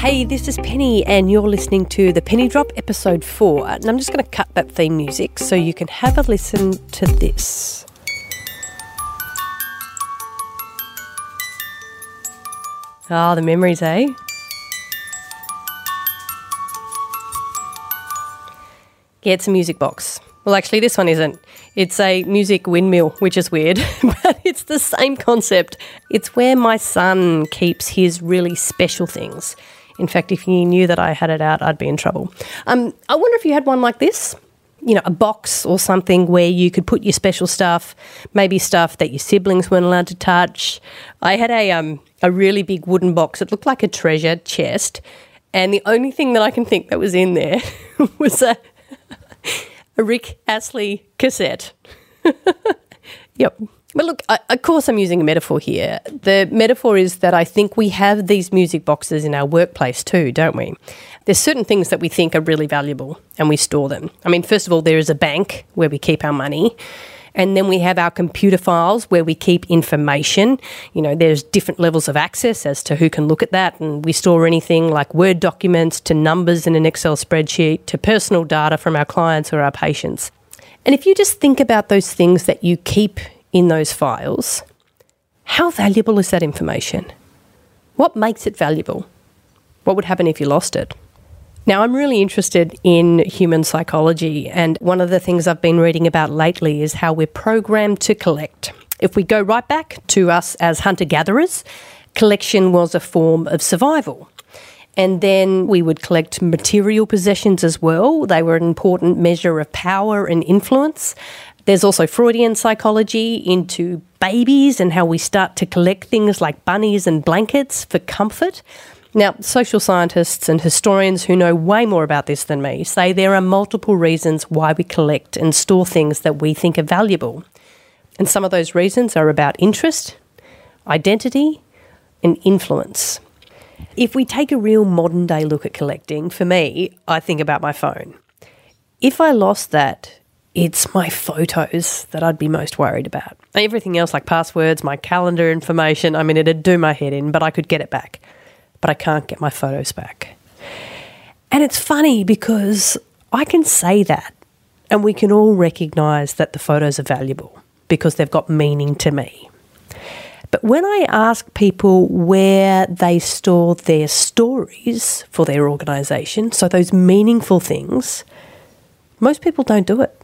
Hey, this is Penny, and you're listening to the Penny Drop episode 4. And I'm just going to cut that theme music so you can have a listen to this. Ah, the memories, eh? Yeah, it's a music box. Well, actually, this one isn't. It's a music windmill, which is weird, but it's the same concept. It's where my son keeps his really special things. In fact, if he knew that I had it out, I'd be in trouble. Um, I wonder if you had one like this. You know, a box or something where you could put your special stuff, maybe stuff that your siblings weren't allowed to touch. I had a um, a really big wooden box. It looked like a treasure chest, and the only thing that I can think that was in there was a a Rick Astley cassette. yep. But look, I, of course, I'm using a metaphor here. The metaphor is that I think we have these music boxes in our workplace too, don't we? There's certain things that we think are really valuable and we store them. I mean, first of all, there is a bank where we keep our money. And then we have our computer files where we keep information. You know, there's different levels of access as to who can look at that. And we store anything like Word documents to numbers in an Excel spreadsheet to personal data from our clients or our patients. And if you just think about those things that you keep in those files, how valuable is that information? What makes it valuable? What would happen if you lost it? Now, I'm really interested in human psychology, and one of the things I've been reading about lately is how we're programmed to collect. If we go right back to us as hunter gatherers, collection was a form of survival. And then we would collect material possessions as well. They were an important measure of power and influence. There's also Freudian psychology into babies and how we start to collect things like bunnies and blankets for comfort. Now, social scientists and historians who know way more about this than me say there are multiple reasons why we collect and store things that we think are valuable. And some of those reasons are about interest, identity, and influence. If we take a real modern day look at collecting, for me, I think about my phone. If I lost that, it's my photos that I'd be most worried about. Everything else, like passwords, my calendar information, I mean, it'd do my head in, but I could get it back but I can't get my photos back. And it's funny because I can say that and we can all recognize that the photos are valuable because they've got meaning to me. But when I ask people where they store their stories for their organisation, so those meaningful things, most people don't do it.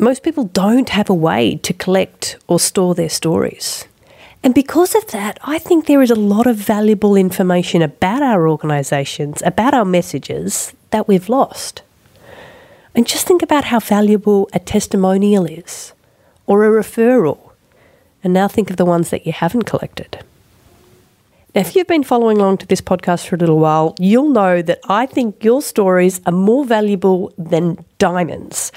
Most people don't have a way to collect or store their stories. And because of that, I think there is a lot of valuable information about our organisations, about our messages that we've lost. And just think about how valuable a testimonial is, or a referral. And now think of the ones that you haven't collected. Now, if you've been following along to this podcast for a little while, you'll know that I think your stories are more valuable than diamonds.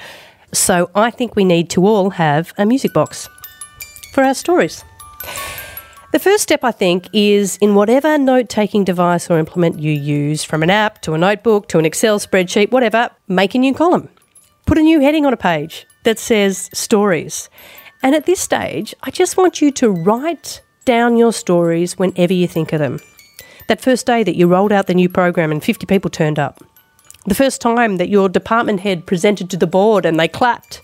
So I think we need to all have a music box for our stories. The first step, I think, is in whatever note taking device or implement you use, from an app to a notebook to an Excel spreadsheet, whatever, make a new column. Put a new heading on a page that says stories. And at this stage, I just want you to write down your stories whenever you think of them. That first day that you rolled out the new program and 50 people turned up. The first time that your department head presented to the board and they clapped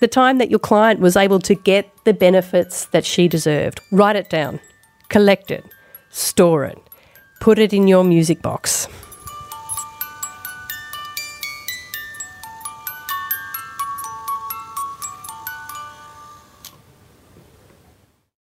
the time that your client was able to get the benefits that she deserved. Write it down, collect it, store it, put it in your music box.